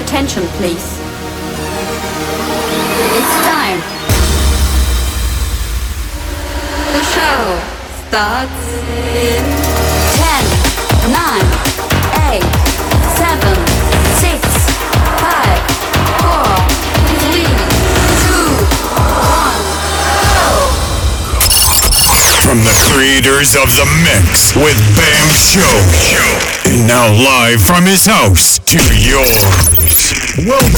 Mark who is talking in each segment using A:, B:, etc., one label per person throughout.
A: attention, please. It's time. The show starts in 10, 9,
B: From the creators of The Mix with Bam Show. And now live from his house to yours. Welcome,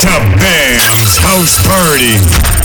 B: to Bam's House Party.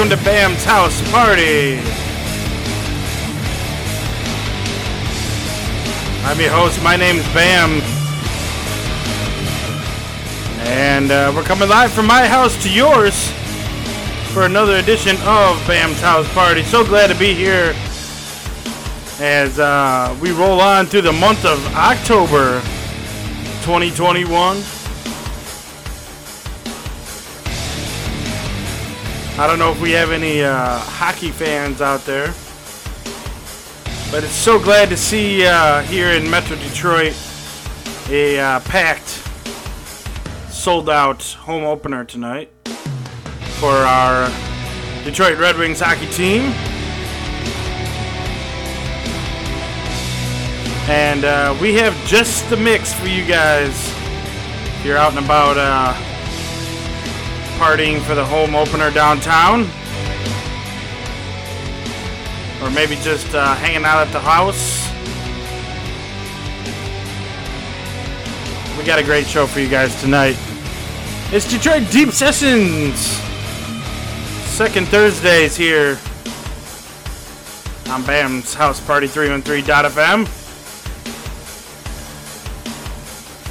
C: Welcome to Bam's House Party. I'm your host. My name's Bam, and uh, we're coming live from my house to yours for another edition of Bam's House Party. So glad to be here as uh, we roll on through the month of October 2021. I don't know if we have any uh, hockey fans out there, but it's so glad to see uh, here in Metro Detroit a uh, packed, sold out home opener tonight for our Detroit Red Wings hockey team. And uh, we have just the mix for you guys. If you're out and about, uh, partying for the home opener downtown. Or maybe just uh, hanging out at the house. We got a great show for you guys tonight. It's Detroit Deep Sessions. Second Thursdays here on BAM's House Party 313.fm.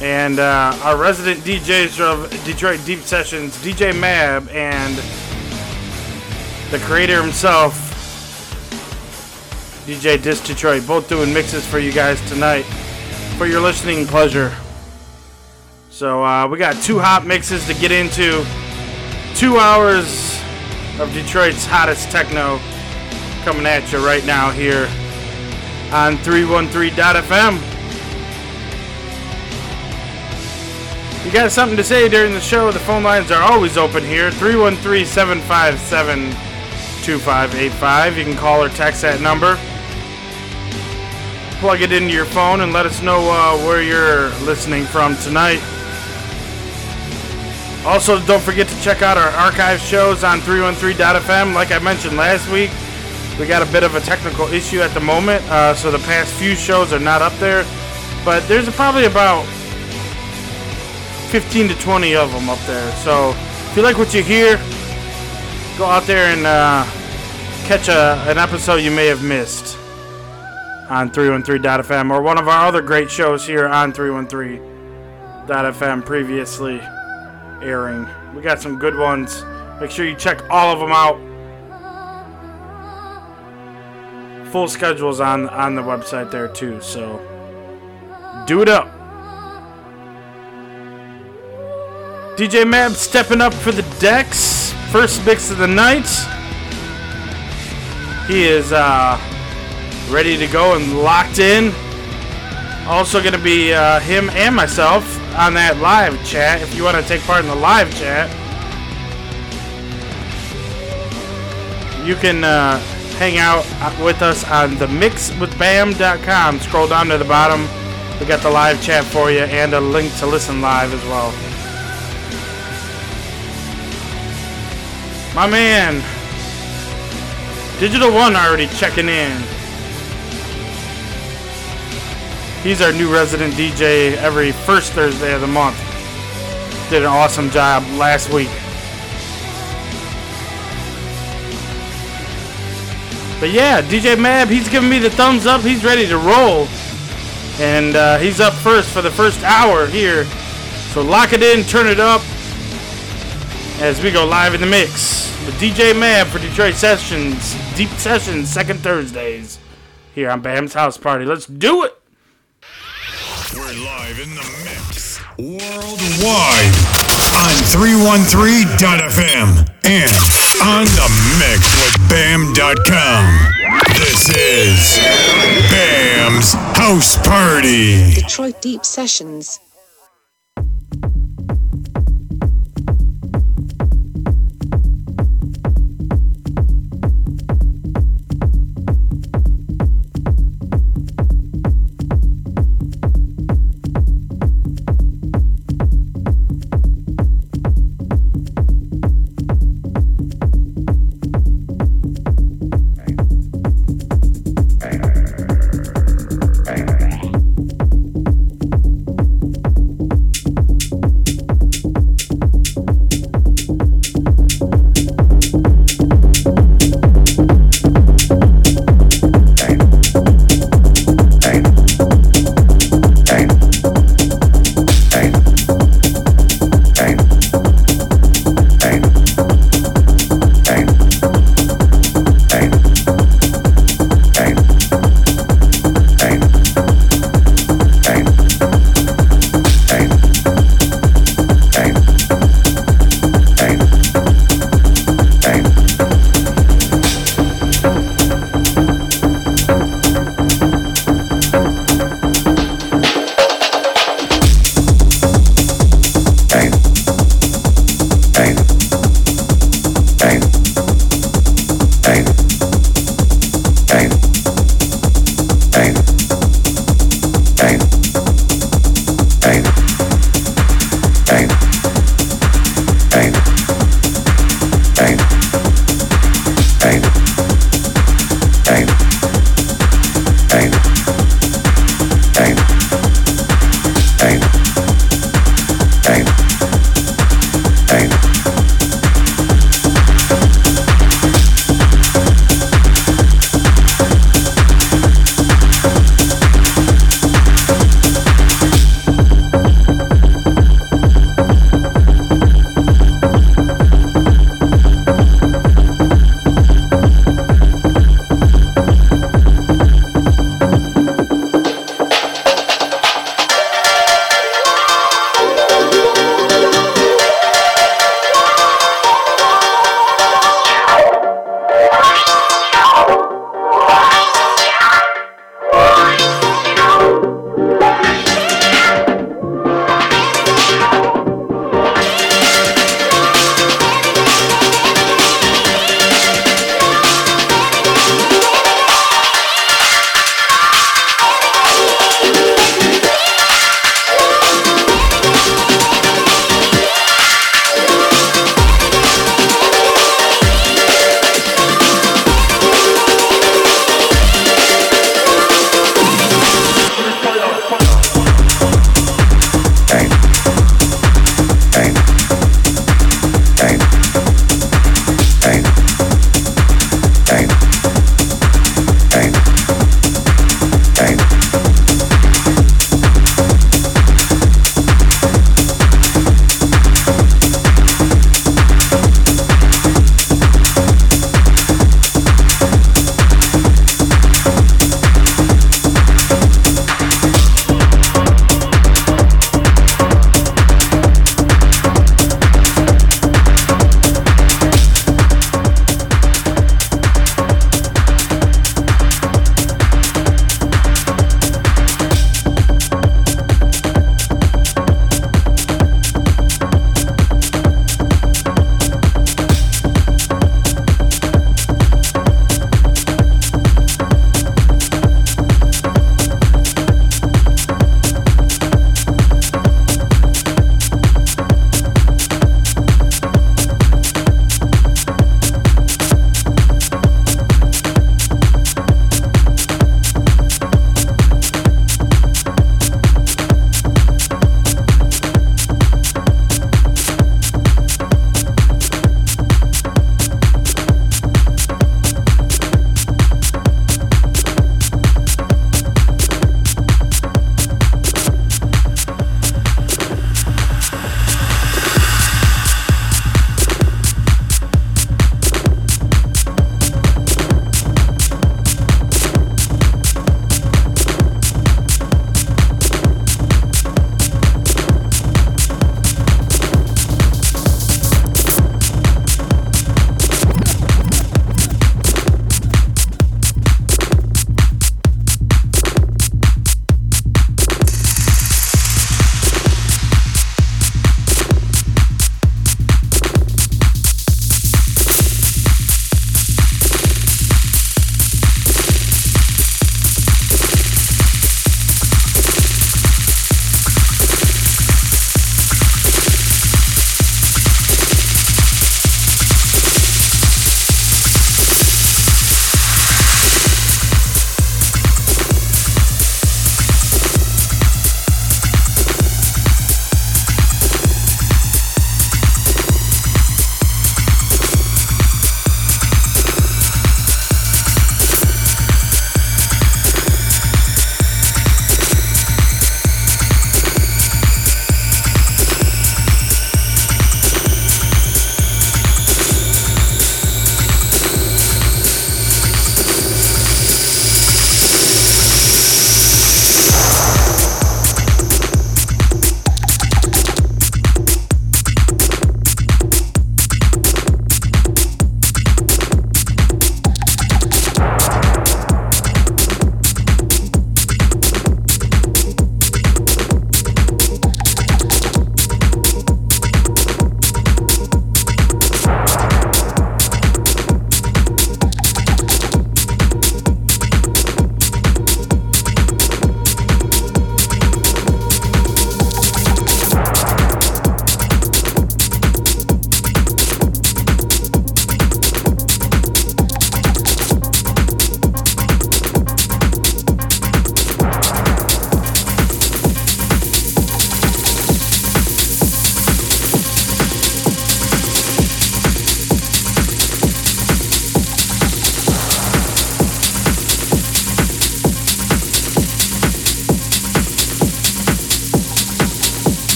C: and uh, our resident DJs of Detroit Deep Sessions, DJ Mab, and the creator himself, DJ Dis Detroit, both doing mixes for you guys tonight for your listening pleasure. So uh, we got two hot mixes to get into, two hours of Detroit's hottest techno coming at you right now here on 313.fm. You got something to say during the show? The phone lines are always open here 313 757 2585. You can call or text that number. Plug it into your phone and let us know uh, where you're listening from tonight. Also, don't forget to check out our archive shows on 313.fm. Like I mentioned last week, we got a bit of a technical issue at the moment, uh, so the past few shows are not up there. But there's probably about 15 to 20 of them up there. So if you like what you hear, go out there and uh, catch a, an episode you may have missed on 313.fm or one of our other great shows here on 313.fm previously airing. We got some good ones. Make sure you check all of them out. Full schedules on on the website there too. So do it up. DJ Mab stepping up for the decks. First mix of the night. He is uh, ready to go and locked in. Also going to be uh, him and myself on that live chat. If you want to take part in the live chat, you can uh, hang out with us on the mixwithbam.com. Scroll down to the bottom. We got the live chat for you and a link to listen live as well. My man, Digital One already checking in. He's our new resident DJ every first Thursday of the month. Did an awesome job last week. But yeah, DJ Mab, he's giving me the thumbs up. He's ready to roll. And uh, he's up first for the first hour here. So lock it in, turn it up as we go live in the mix with DJ Mab for Detroit Sessions, Deep Sessions, second Thursdays here on Bam's House Party. Let's do it!
B: We're live in the mix worldwide on 313.fm and on the mix with bam.com. This is Bam's House Party.
D: Detroit Deep Sessions.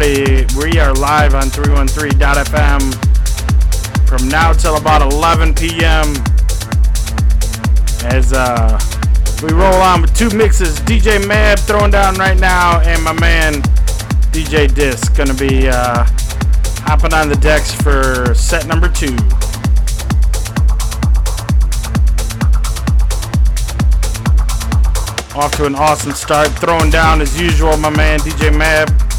C: We are live on 313.fm from now till about 11 p.m. As uh, we roll on with two mixes. DJ Mab throwing down right now, and my man DJ Disc gonna be uh, hopping on the decks for set number two. Off to an awesome start, throwing down as usual, my man DJ Mab.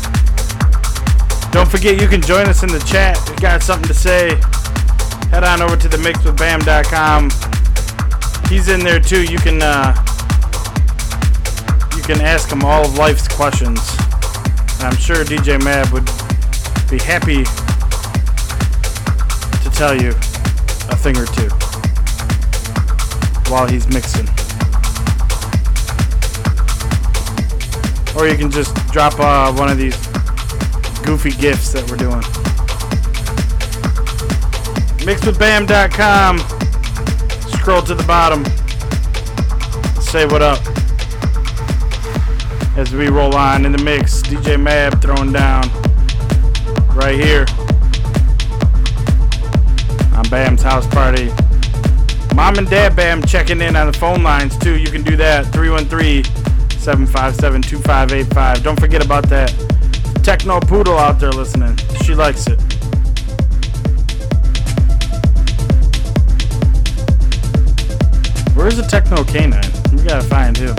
C: Don't forget you can join us in the chat. If you got something to say, head on over to the mixwithbam.com. He's in there too. You can uh, you can ask him all of life's questions. And I'm sure DJ Mab would be happy to tell you a thing or two while he's mixing. Or you can just drop uh, one of these goofy gifts that we're doing. Mixwithbam.com. Scroll to the bottom. Say what up. As we roll on in the mix, DJ Mab throwing down right here on Bam's house party. Mom and Dad Bam checking in on the phone lines too. You can do that 313 757 2585. Don't forget about that techno poodle out there listening. She likes it. Where's the techno canine? We gotta find him.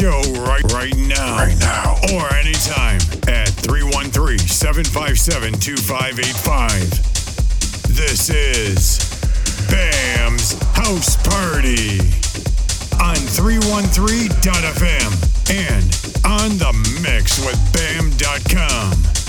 B: Show right right now. Right now. Or anytime at 313-757-2585. This is Bam's House Party on 313.fm and on the mix with bam.com.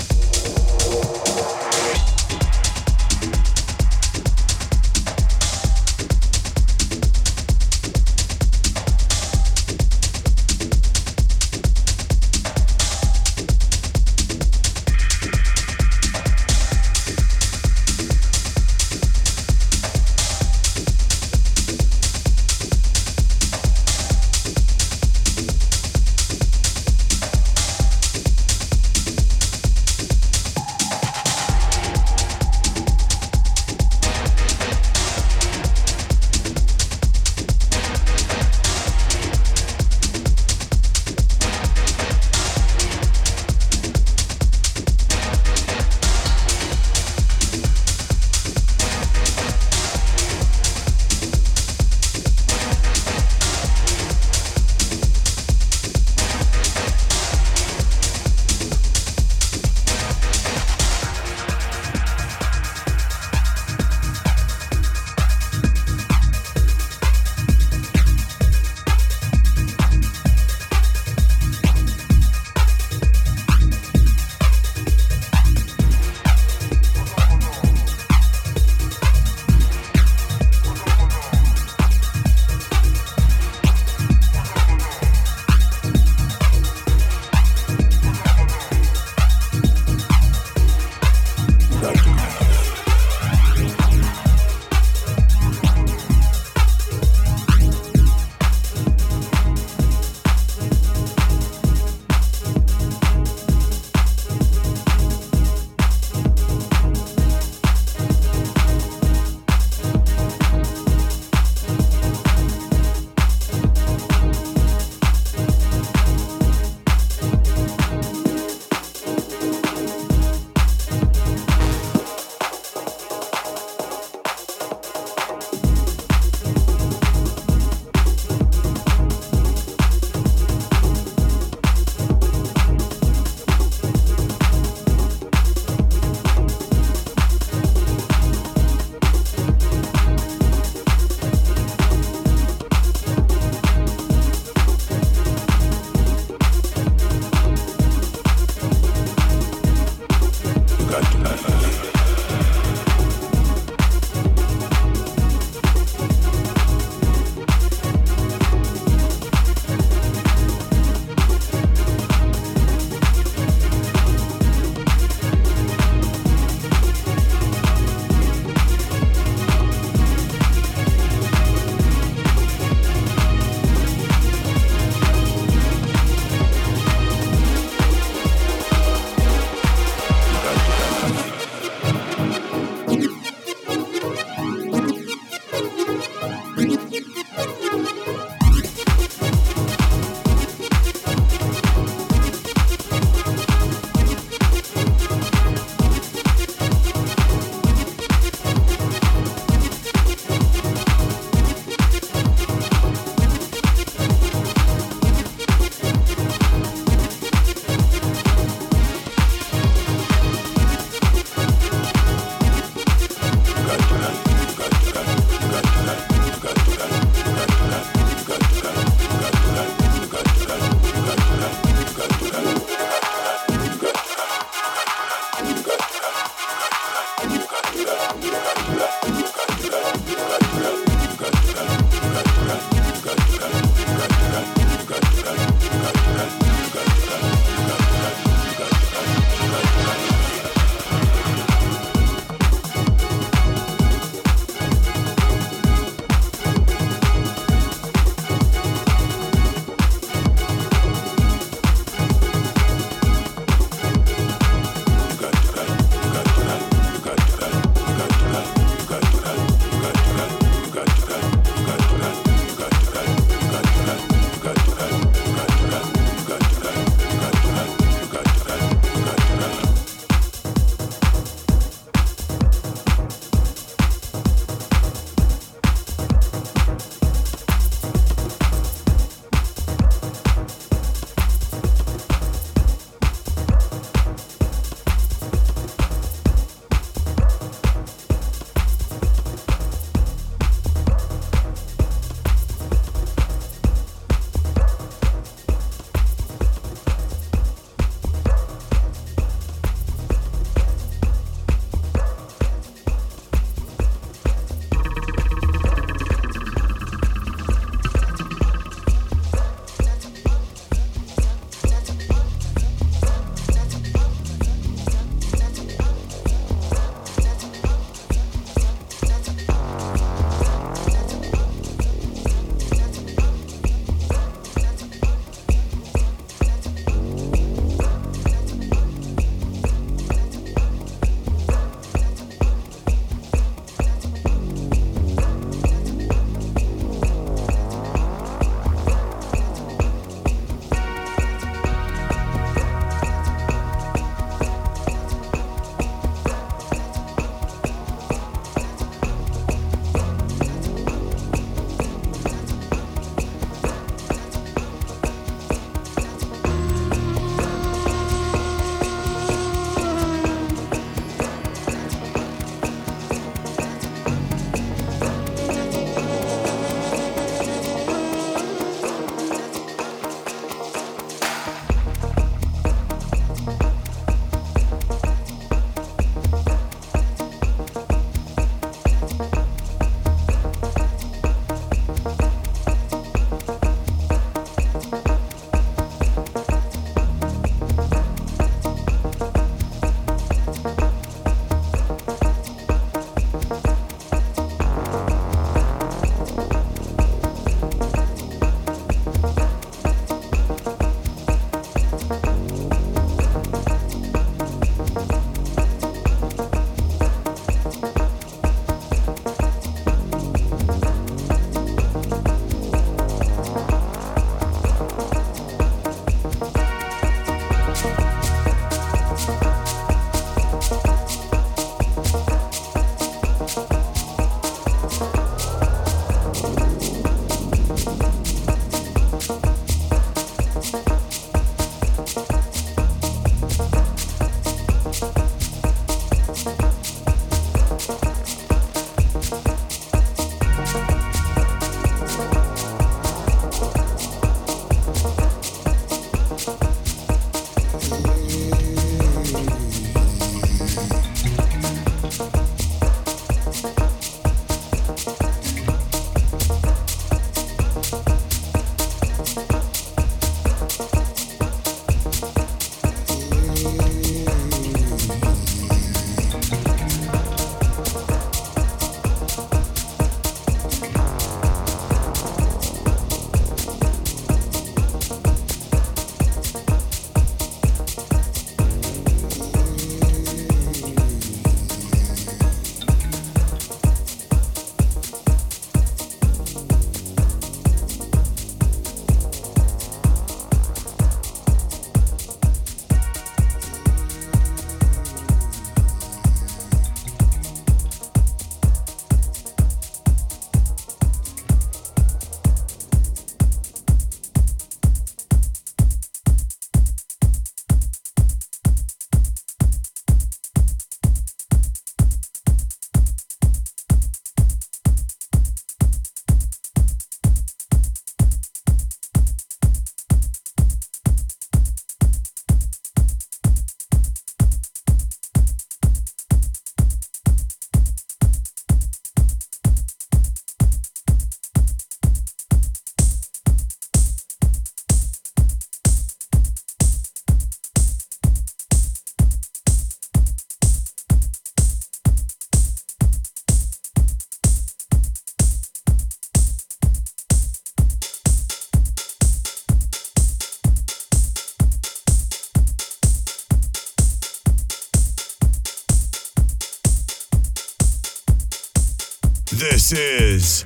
B: Is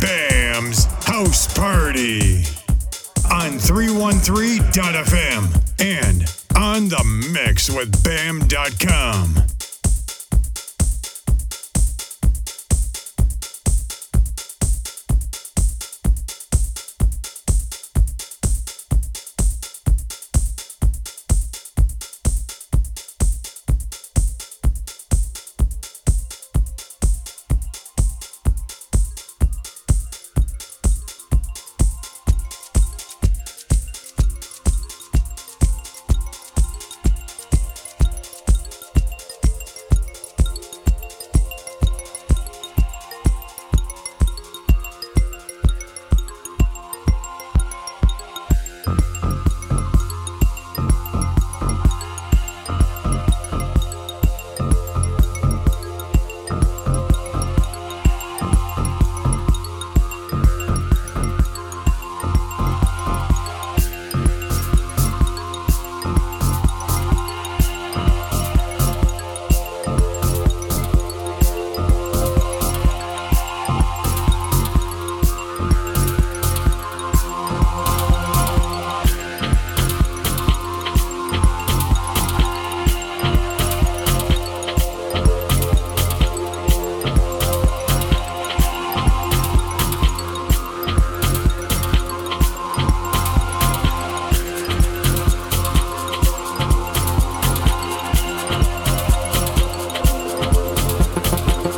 B: Bam's House Party on 313.fm and on the mix with Bam.com.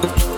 B: Bye.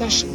B: Deep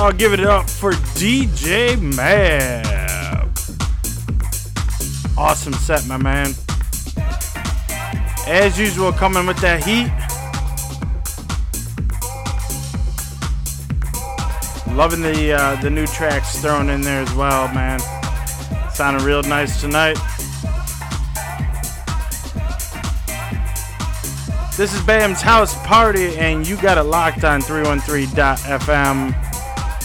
C: let's all give it up for DJ Mab. Awesome set, my man. As usual, coming with that heat. Loving the uh, the new tracks thrown in there as well, man. Sounding real nice tonight. This is Bam's House Party, and you got it locked on 313.fm,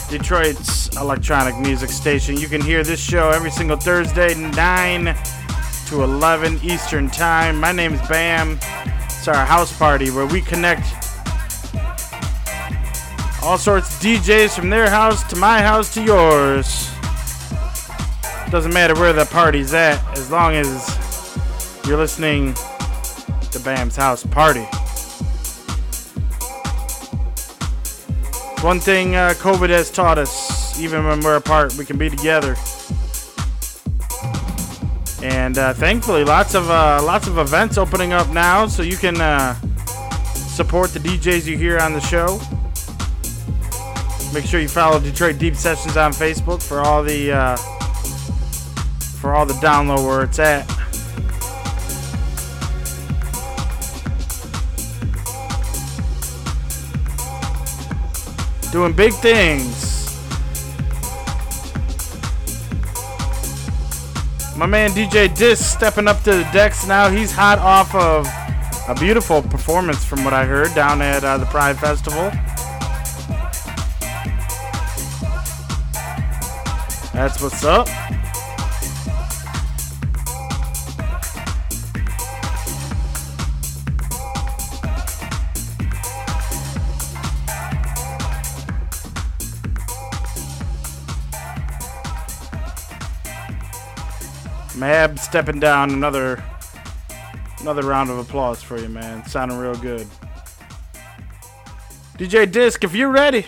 C: Detroit's electronic music station. You can hear this show every single Thursday, 9 to 11 Eastern Time. My name is Bam. It's our house party where we connect all sorts of DJs from their house to my house to yours. Doesn't matter where the party's at, as long as you're listening to Bam's House Party. One thing uh, COVID has taught us, even when we're apart, we can be together. And uh, thankfully, lots of uh, lots of events opening up now, so you can uh, support the DJs you hear on the show. Make sure you follow Detroit Deep Sessions on Facebook for all the uh, for all the download where it's at. Doing big things. My man DJ Dis stepping up to the decks now. He's hot off of a beautiful performance from what I heard down at uh, the Pride Festival. That's what's up. Mab stepping down another another round of applause for you, man. Sounding real good. DJ Disc, if you're ready,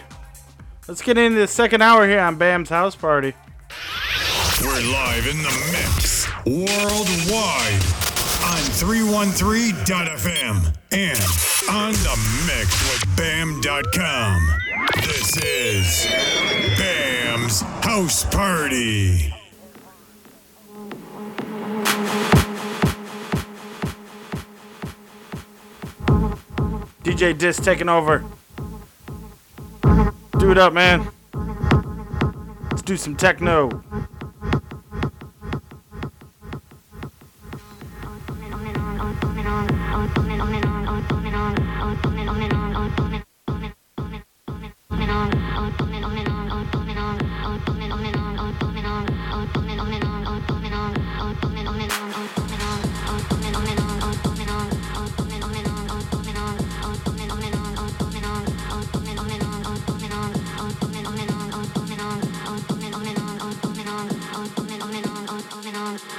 C: let's get into the second hour here on Bam's House Party.
B: We're live in the mix worldwide on 313.fm and on the mix with bam.com. This is Bam's House Party.
C: DJ Disc taking over. Do it up, man. Let's do some techno.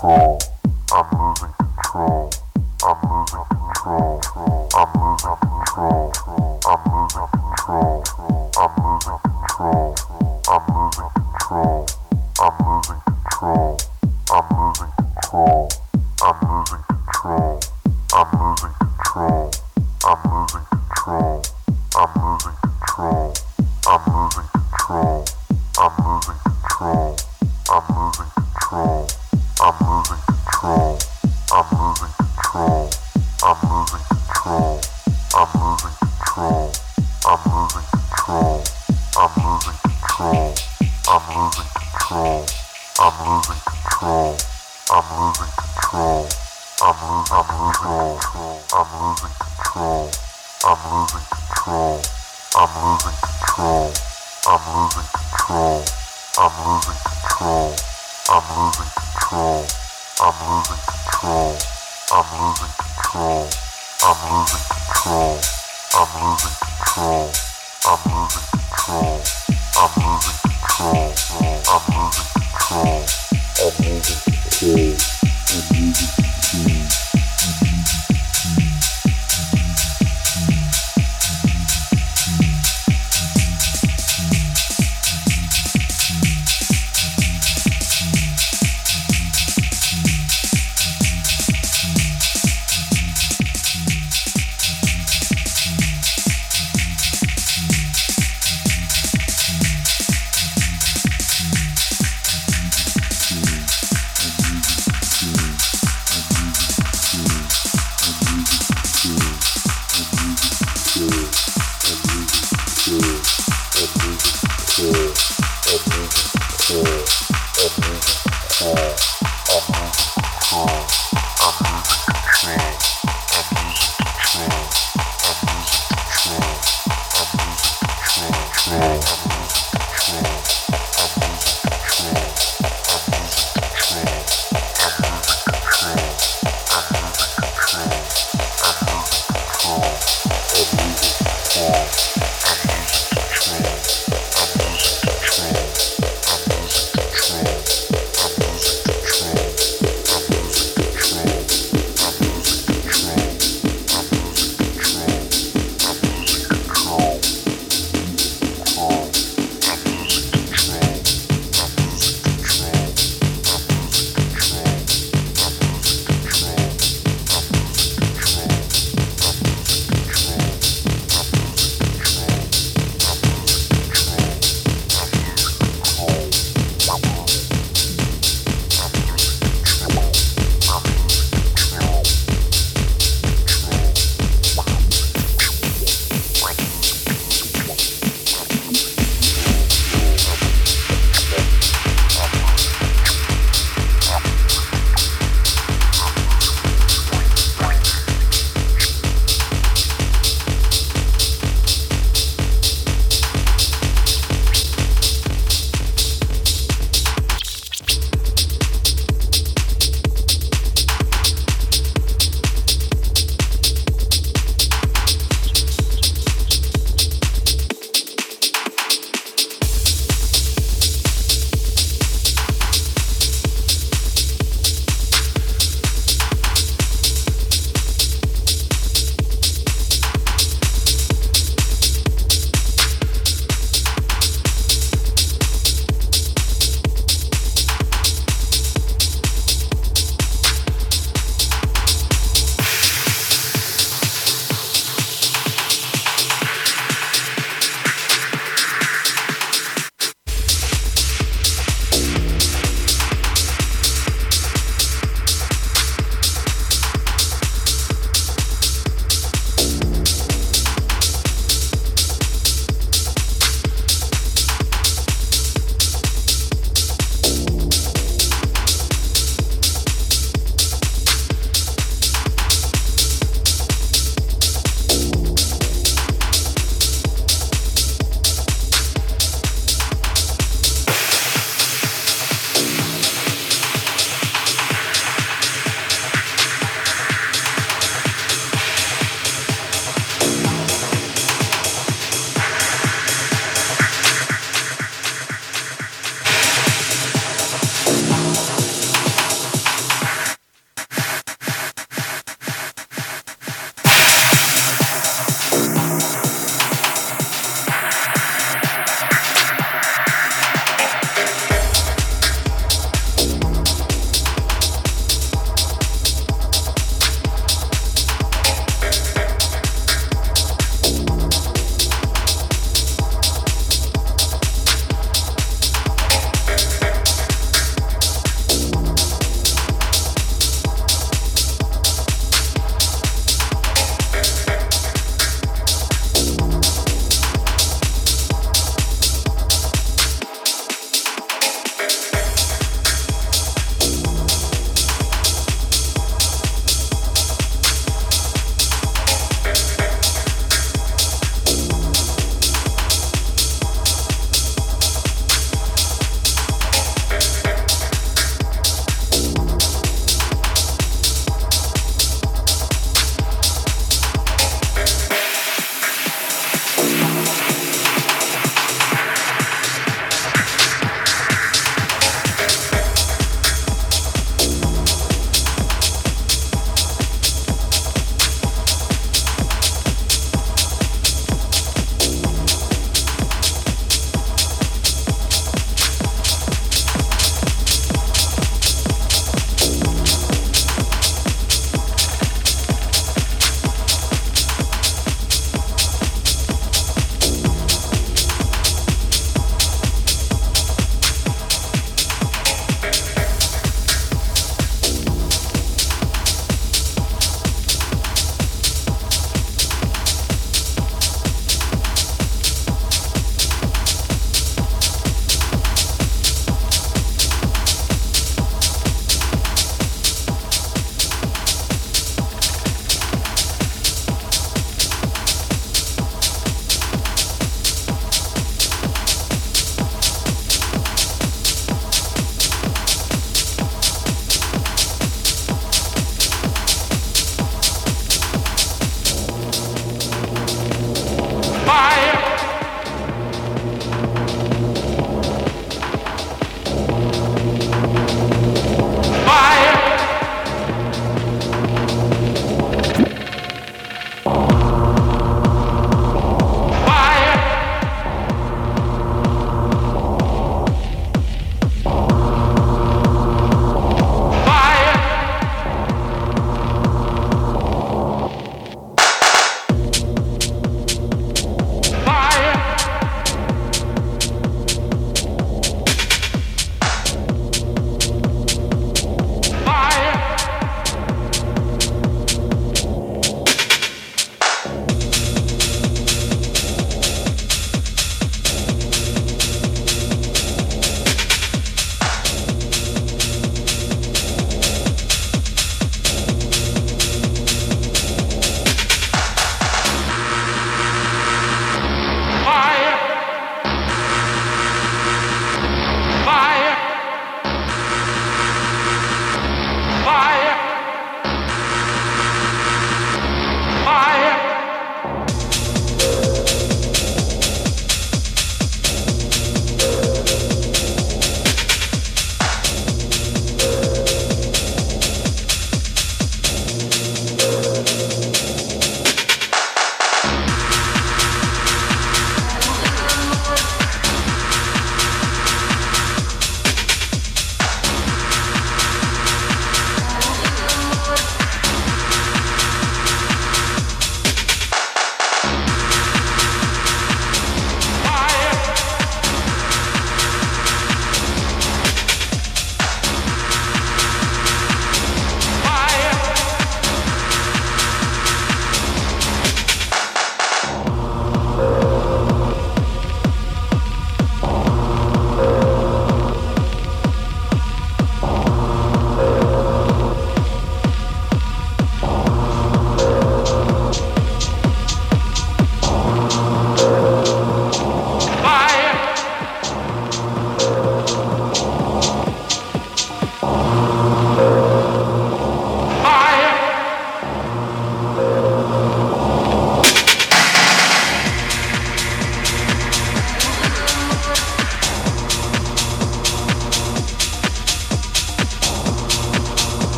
E: control. I'm losing
F: control. I'm losing
G: control.
E: I'm losing control.
F: I'm losing control.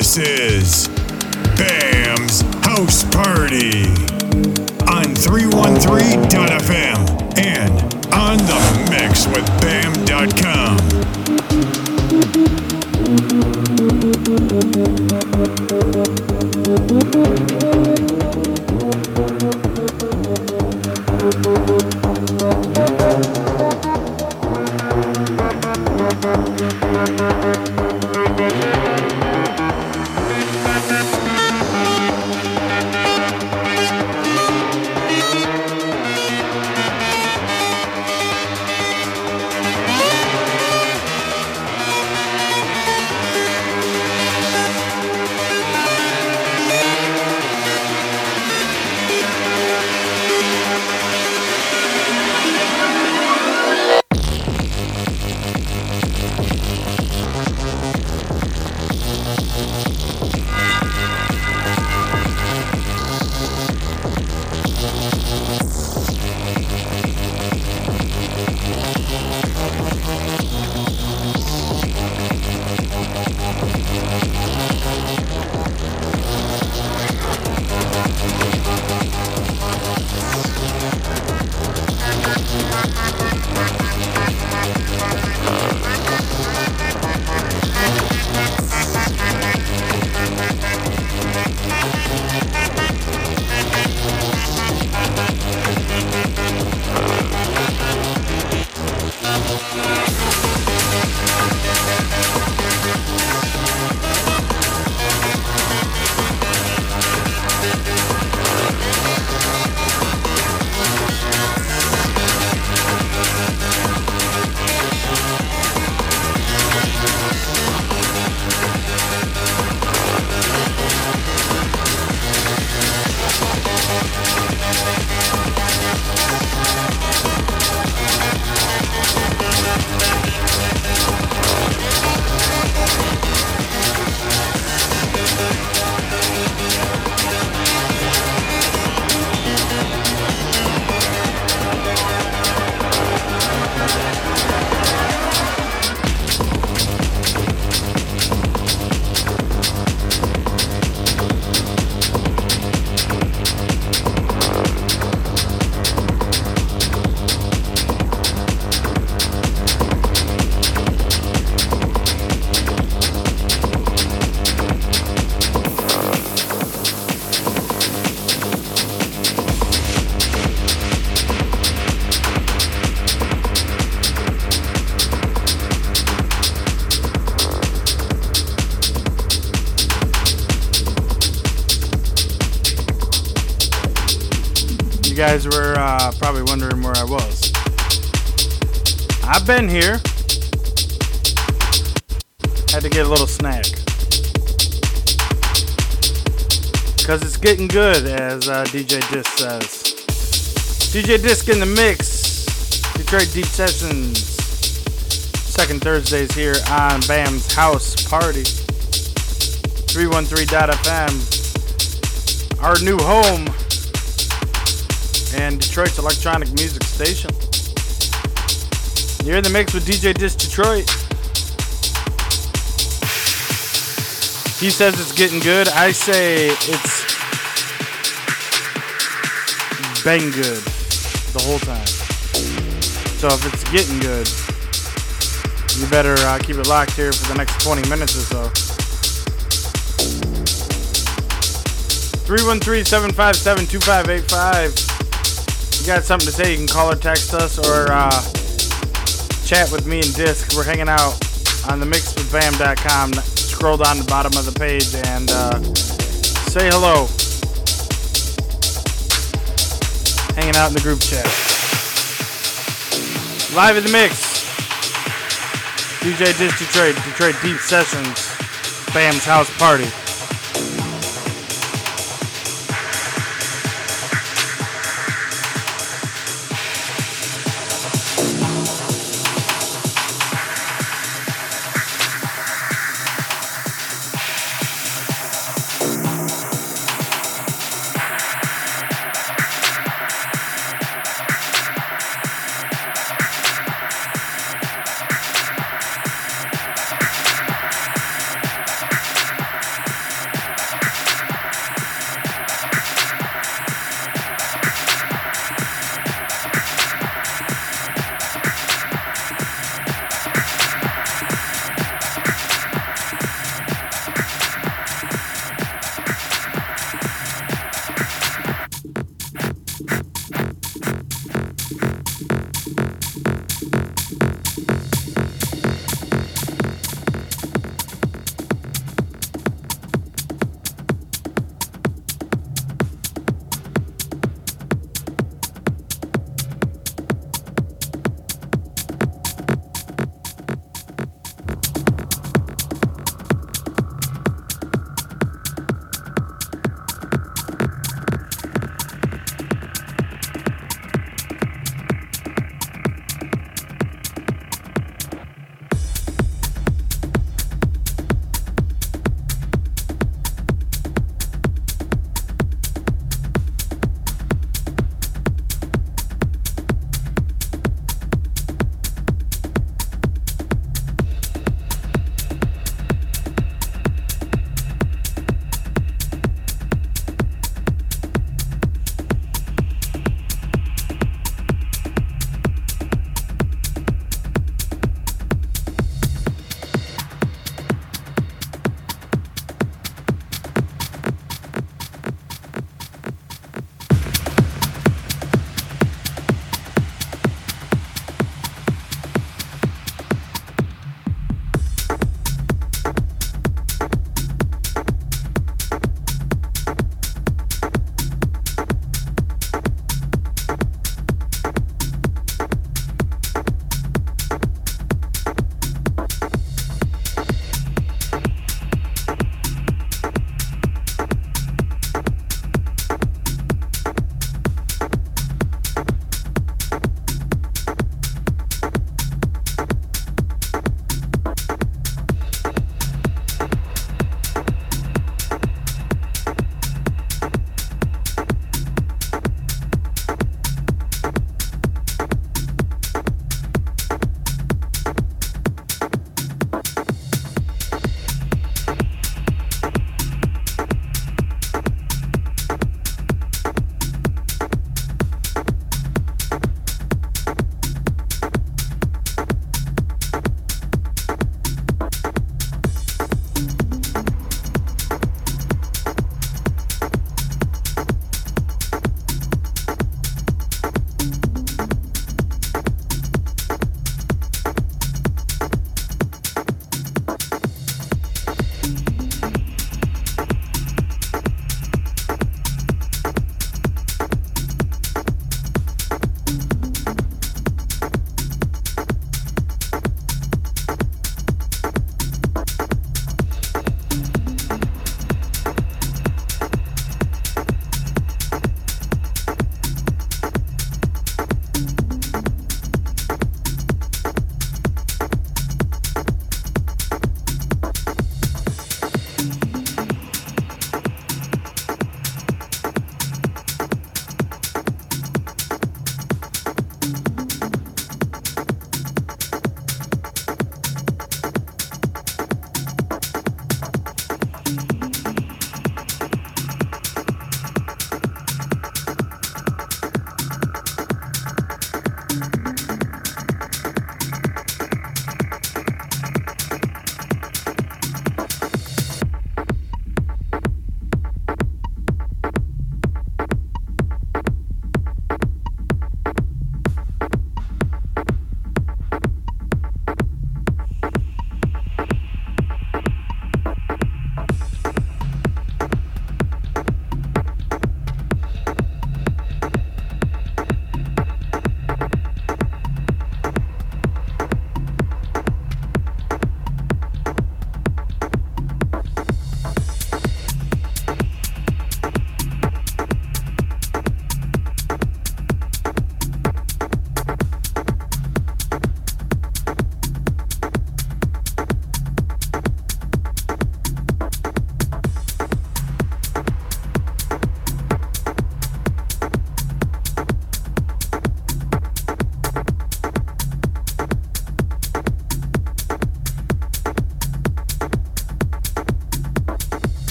B: This is Bam's House Party on 313.fm and on the mix with Bam.com.
C: You I've here. Had to get a little snack. Because it's getting good, as uh, DJ Disc says. DJ Disc in the mix. Detroit Deep Sessions. Second Thursdays here on Bam's House Party. 313.fm. Our new home and Detroit's electronic music station. You're in the mix with DJ Disc Detroit. He says it's getting good. I say it's bang good the whole time. So if it's getting good, you better uh, keep it locked here for the next 20 minutes or so. 313 757 2585 you got something to say, you can call or text us or uh, chat with me and Disc. We're hanging out on the mix with mixwithbam.com. Scroll down the bottom of the page and uh, say hello. Hanging out in the group chat. Live in the mix. DJ Disc Detroit, Detroit Deep Sessions, Bam's House Party.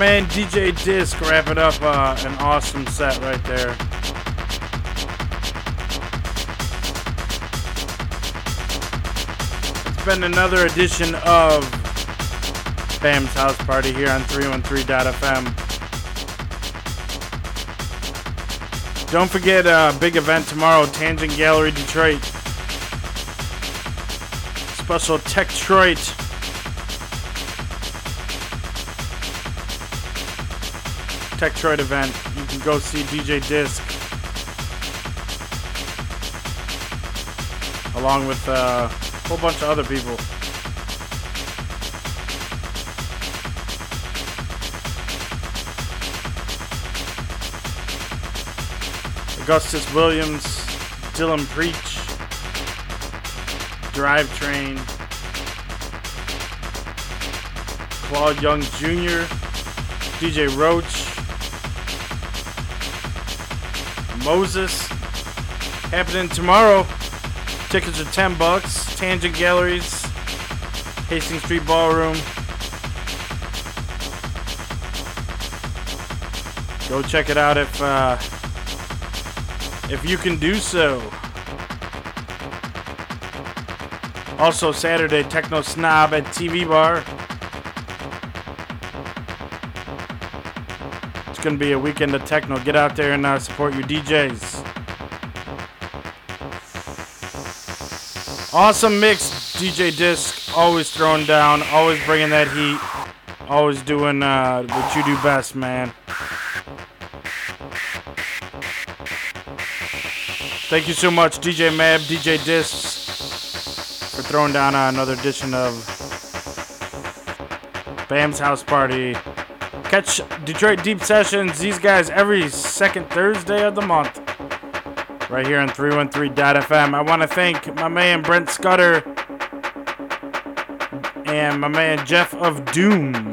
C: Man DJ Disc wrapping up uh, an awesome set right there. It's been another edition of Bam's House Party here on 313.fm. Don't forget a uh, big event tomorrow, Tangent Gallery Detroit. Special Tech Detroit. Techtroid event. You can go see DJ Disc. Along with uh, a whole bunch of other people. Augustus Williams, Dylan Preach, Drivetrain, Claude Young Jr., DJ Roach, Moses. Happening tomorrow. Tickets are 10 bucks. Tangent Galleries, Hastings Street Ballroom. Go check it out if uh, if you can do so. Also Saturday, Techno Snob at TV Bar. It's gonna be a weekend of techno. Get out there and uh, support your DJs. Awesome mix, DJ Disc. Always throwing down, always bringing that heat, always doing uh, what you do best, man. Thank you so much, DJ Mab, DJ Discs, for throwing down uh, another edition of Bam's House Party. Catch Detroit Deep Sessions, these guys, every second Thursday of the month. Right here on 313.fm. I want to thank my man Brent Scudder and my man Jeff of Doom